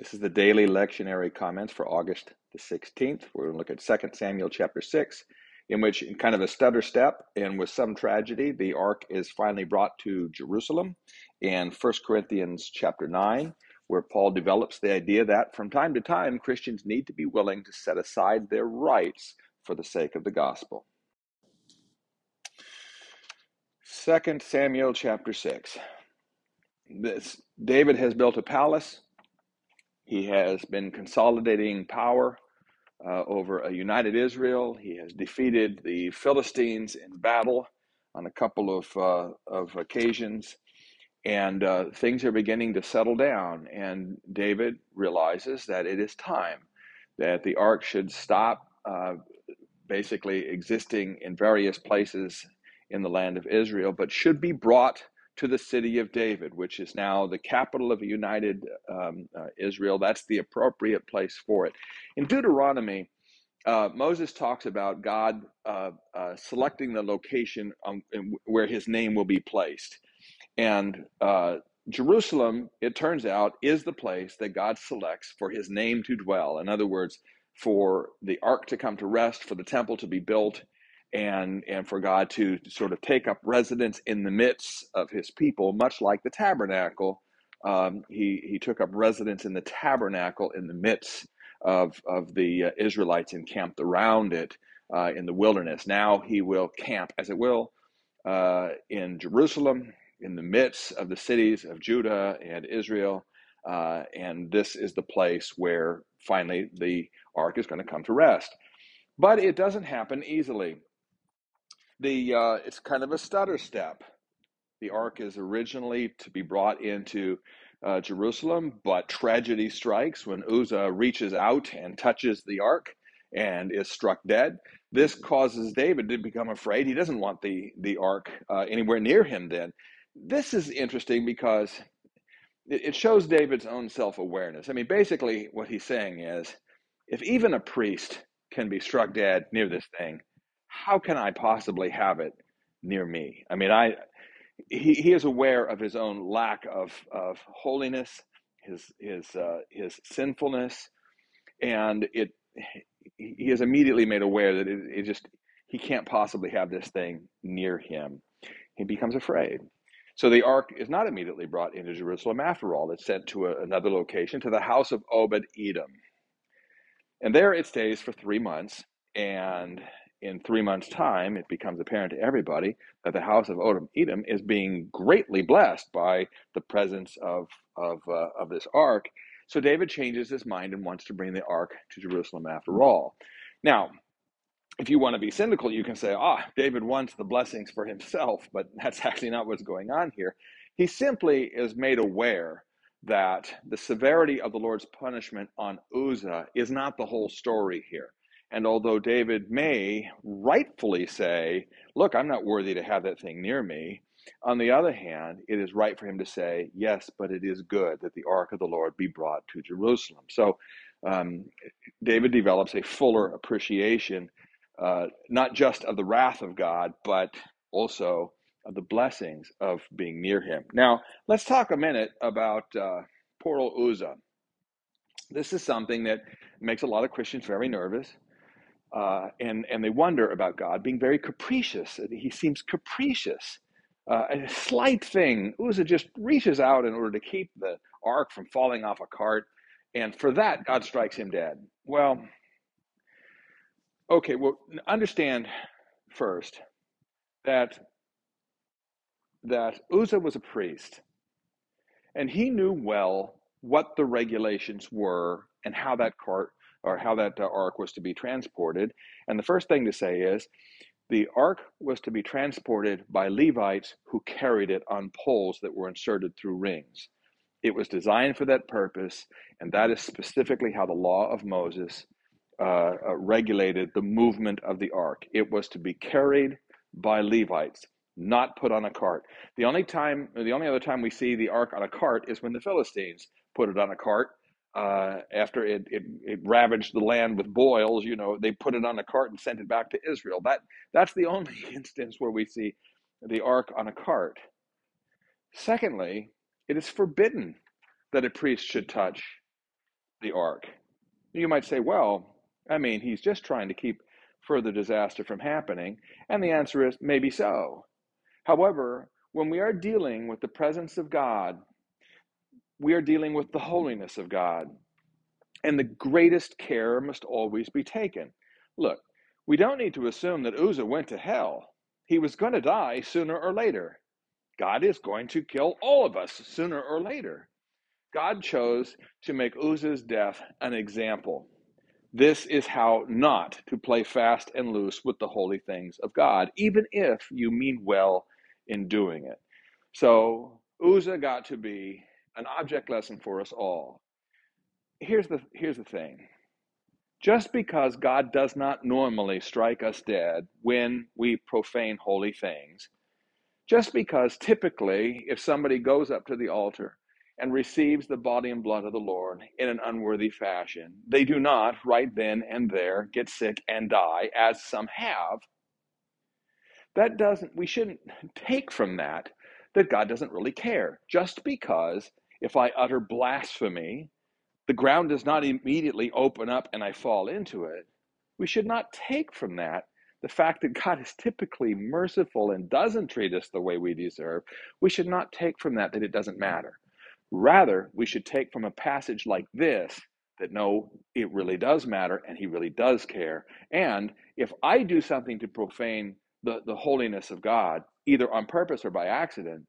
This is the daily lectionary comments for August the 16th. We're going to look at 2 Samuel chapter 6, in which, in kind of a stutter step and with some tragedy, the ark is finally brought to Jerusalem. And 1 Corinthians chapter 9, where Paul develops the idea that from time to time, Christians need to be willing to set aside their rights for the sake of the gospel. 2 Samuel chapter 6. This, David has built a palace he has been consolidating power uh, over a united Israel. He has defeated the Philistines in battle on a couple of, uh, of occasions. And uh, things are beginning to settle down. And David realizes that it is time that the ark should stop uh, basically existing in various places in the land of Israel, but should be brought to the city of David, which is now the capital of united um, uh, Israel. That's the appropriate place for it. In Deuteronomy, uh, Moses talks about God uh, uh selecting the location um, where his name will be placed. And uh, Jerusalem, it turns out, is the place that God selects for his name to dwell. In other words, for the ark to come to rest, for the temple to be built, and and for God to sort of take up residence in the midst of His people, much like the tabernacle. Um, he he took up residence in the tabernacle in the midst of of the uh, Israelites encamped around it uh, in the wilderness. Now He will camp, as it will, uh, in Jerusalem, in the midst of the cities of Judah and Israel. Uh, and this is the place where finally the ark is going to come to rest. But it doesn't happen easily the uh, it's kind of a stutter step. The ark is originally to be brought into uh, Jerusalem, but tragedy strikes when Uzzah reaches out and touches the ark and is struck dead. This causes David to become afraid. He doesn't want the the ark uh, anywhere near him. Then, this is interesting because it, it shows David's own self awareness. I mean, basically, what he's saying is, if even a priest can be struck dead near this thing, how can I possibly have it near me? I mean, I he, he is aware of his own lack of, of holiness, his his uh, his sinfulness, and it he is immediately made aware that it, it just he can't possibly have this thing near him. He becomes afraid. So the ark is not immediately brought into Jerusalem after all. It's sent to a, another location, to the house of Obed Edom. And there it stays for three months. And in three months' time, it becomes apparent to everybody that the house of Obed Edom is being greatly blessed by the presence of of uh, of this ark. So David changes his mind and wants to bring the ark to Jerusalem after all. Now, if you want to be cynical, you can say, ah, David wants the blessings for himself, but that's actually not what's going on here. He simply is made aware that the severity of the Lord's punishment on Uzzah is not the whole story here. And although David may rightfully say, Look, I'm not worthy to have that thing near me, on the other hand, it is right for him to say, Yes, but it is good that the ark of the Lord be brought to Jerusalem. So um, David develops a fuller appreciation, uh, not just of the wrath of God, but also of the blessings of being near him. Now, let's talk a minute about uh, old Uzzah. This is something that makes a lot of Christians very nervous uh, and and they wonder about God being very capricious. He seems capricious. Uh, a slight thing, Uzzah just reaches out in order to keep the ark from falling off a cart, and for that God strikes him dead. Well, okay, well understand first that that Uzzah was a priest, and he knew well what the regulations were and how that cart or how that uh, ark was to be transported. And the first thing to say is the ark was to be transported by Levites who carried it on poles that were inserted through rings. It was designed for that purpose, and that is specifically how the law of Moses uh, uh, regulated the movement of the ark. It was to be carried by Levites, not put on a cart. The only time, the only other time we see the ark on a cart is when the Philistines put it on a cart uh, after it, it, it ravaged the land with boils, you know, they put it on a cart and sent it back to Israel. That that's the only instance where we see the ark on a cart. Secondly, it is forbidden that a priest should touch the ark. You might say, well, I mean, he's just trying to keep further disaster from happening. And the answer is maybe so. However, when we are dealing with the presence of God, we are dealing with the holiness of God. And the greatest care must always be taken. Look, we don't need to assume that Uzzah went to hell. He was going to die sooner or later. God is going to kill all of us sooner or later. God chose to make Uzzah's death an example. This is how not to play fast and loose with the holy things of God, even if you mean well in doing it. So Uzzah got to be an object lesson for us all. Here's the here's the thing. Just because God does not normally strike us dead when we profane holy things, just because typically if somebody goes up to the altar and receives the body and blood of the Lord in an unworthy fashion, they do not right then and there get sick and die as some have. That doesn't we shouldn't take from that that God doesn't really care. Just because if I utter blasphemy the ground does not immediately open up and I fall into it, we should not take from that the fact that God is typically merciful and doesn't treat us the way we deserve. We should not take from that that it doesn't matter. Rather, we should take from a passage like this that no, it really does matter and he really does care. And if I do something to profane the, the holiness of God, either on purpose or by accident,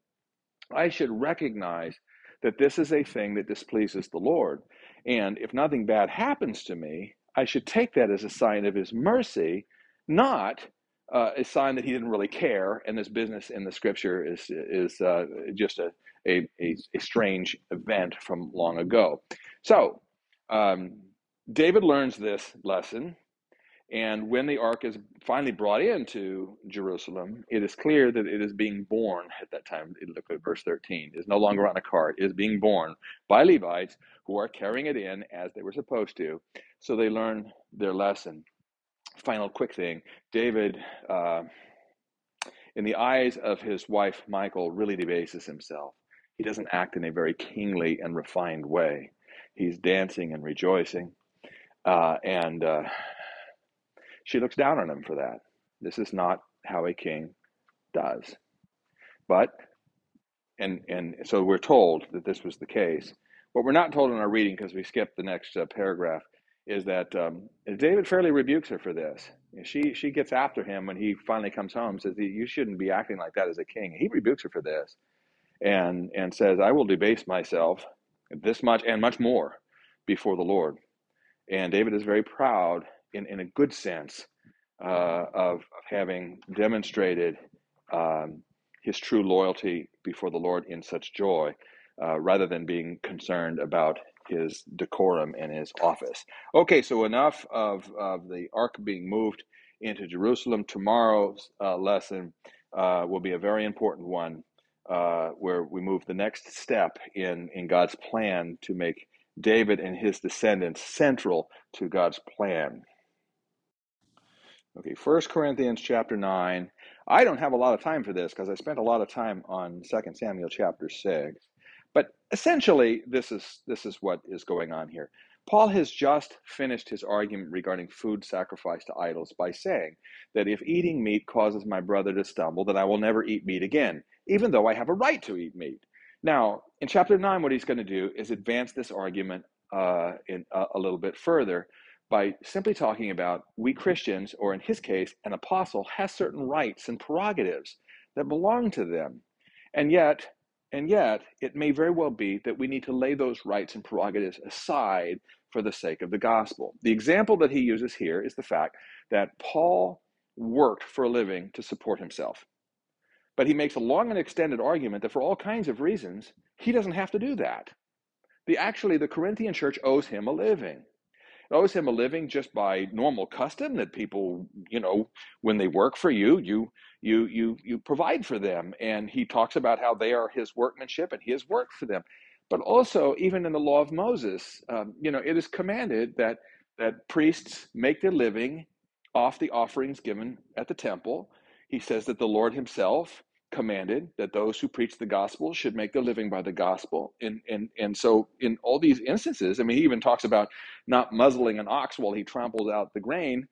I should recognize that this is a thing that displeases the Lord. And if nothing bad happens to me, I should take that as a sign of his mercy, not uh, a sign that he didn't really care. And this business in the scripture is, is uh, just a, a, a, strange event from long ago. So, um, David learns this lesson and when the ark is finally brought into Jerusalem, it is clear that it is being borne at that time. Look at verse 13. It is no longer on a cart. It is being borne by Levites who are carrying it in as they were supposed to. So they learn their lesson. Final quick thing David, uh, in the eyes of his wife Michal, really debases himself. He doesn't act in a very kingly and refined way. He's dancing and rejoicing. Uh, and. Uh, she looks down on him for that. This is not how a king does. But, and, and so we're told that this was the case. What we're not told in our reading, because we skipped the next uh, paragraph, is that um, David fairly rebukes her for this. She she gets after him when he finally comes home. Says you shouldn't be acting like that as a king. He rebukes her for this, and and says I will debase myself this much and much more before the Lord. And David is very proud in, in a good sense uh, of, of having demonstrated um, his true loyalty before the Lord in such joy, uh, rather than being concerned about his decorum in his office. Okay, so enough of, of the ark being moved into Jerusalem. Tomorrow's uh, lesson uh, will be a very important one, uh, where we move the next step in, in God's plan to make David and his descendants central to God's plan. Okay, First Corinthians chapter 9. I don't have a lot of time for this because I spent a lot of time on Second Samuel chapter 6. But essentially, this is this is what is going on here. Paul has just finished his argument regarding food sacrificed to idols by saying that if eating meat causes my brother to stumble, then I will never eat meat again, even though I have a right to eat meat. Now, in chapter 9, what he's going to do is advance this argument uh, in, uh, a little bit further by simply talking about we Christians, or in his case, an apostle, has certain rights and prerogatives that belong to them. And yet, and yet, it may very well be that we need to lay those rights and prerogatives aside for the sake of the gospel. The example that he uses here is the fact that Paul worked for a living to support himself. But he makes a long and extended argument that for all kinds of reasons, he doesn't have to do that. The actually the Corinthian church owes him a living owes him a living just by normal custom that people, you know, when they work for you, you you you you provide for them. And he talks about how they are his workmanship and he has worked for them. But also, even in the law of Moses, um, you know, it is commanded that that priests make their living off the offerings given at the temple. He says that the Lord Himself commanded that those who preach the gospel should make their living by the gospel. And, and, and so, in all these instances, I mean, he even talks about not muzzling an ox while he tramples out the grain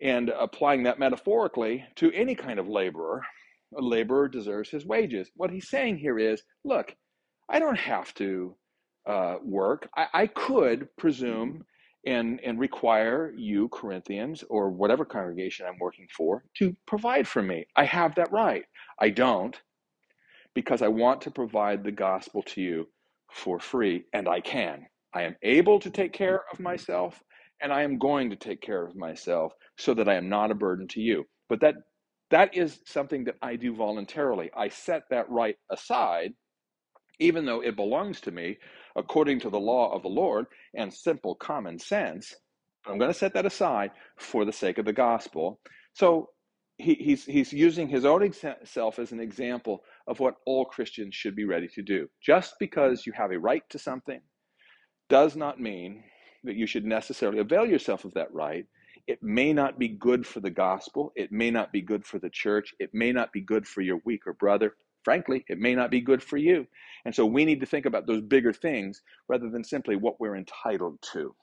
and applying that metaphorically to any kind of laborer. A laborer deserves his wages. What he's saying here is look, I don't have to uh, work. I, I could presume and, and require you, Corinthians, or whatever congregation I'm working for, to provide for me. I have that right. I don't because I want to provide the gospel to you for free, and I can. I am able to take care of myself, and I am going to take care of myself so that I am not a burden to you. But that that is something that I do voluntarily. I set that right aside, even though it belongs to me according to the law of the Lord and simple common sense. I'm going to set that aside for the sake of the gospel. So he, he's, he's using his own self as an example of what all Christians should be ready to do. Just because you have a right to something does not mean that you should necessarily avail yourself of that right. It may not be good for the gospel. It may not be good for the church. It may not be good for your weaker brother. Frankly, it may not be good for you. And so we need to think about those bigger things rather than simply what we're entitled to.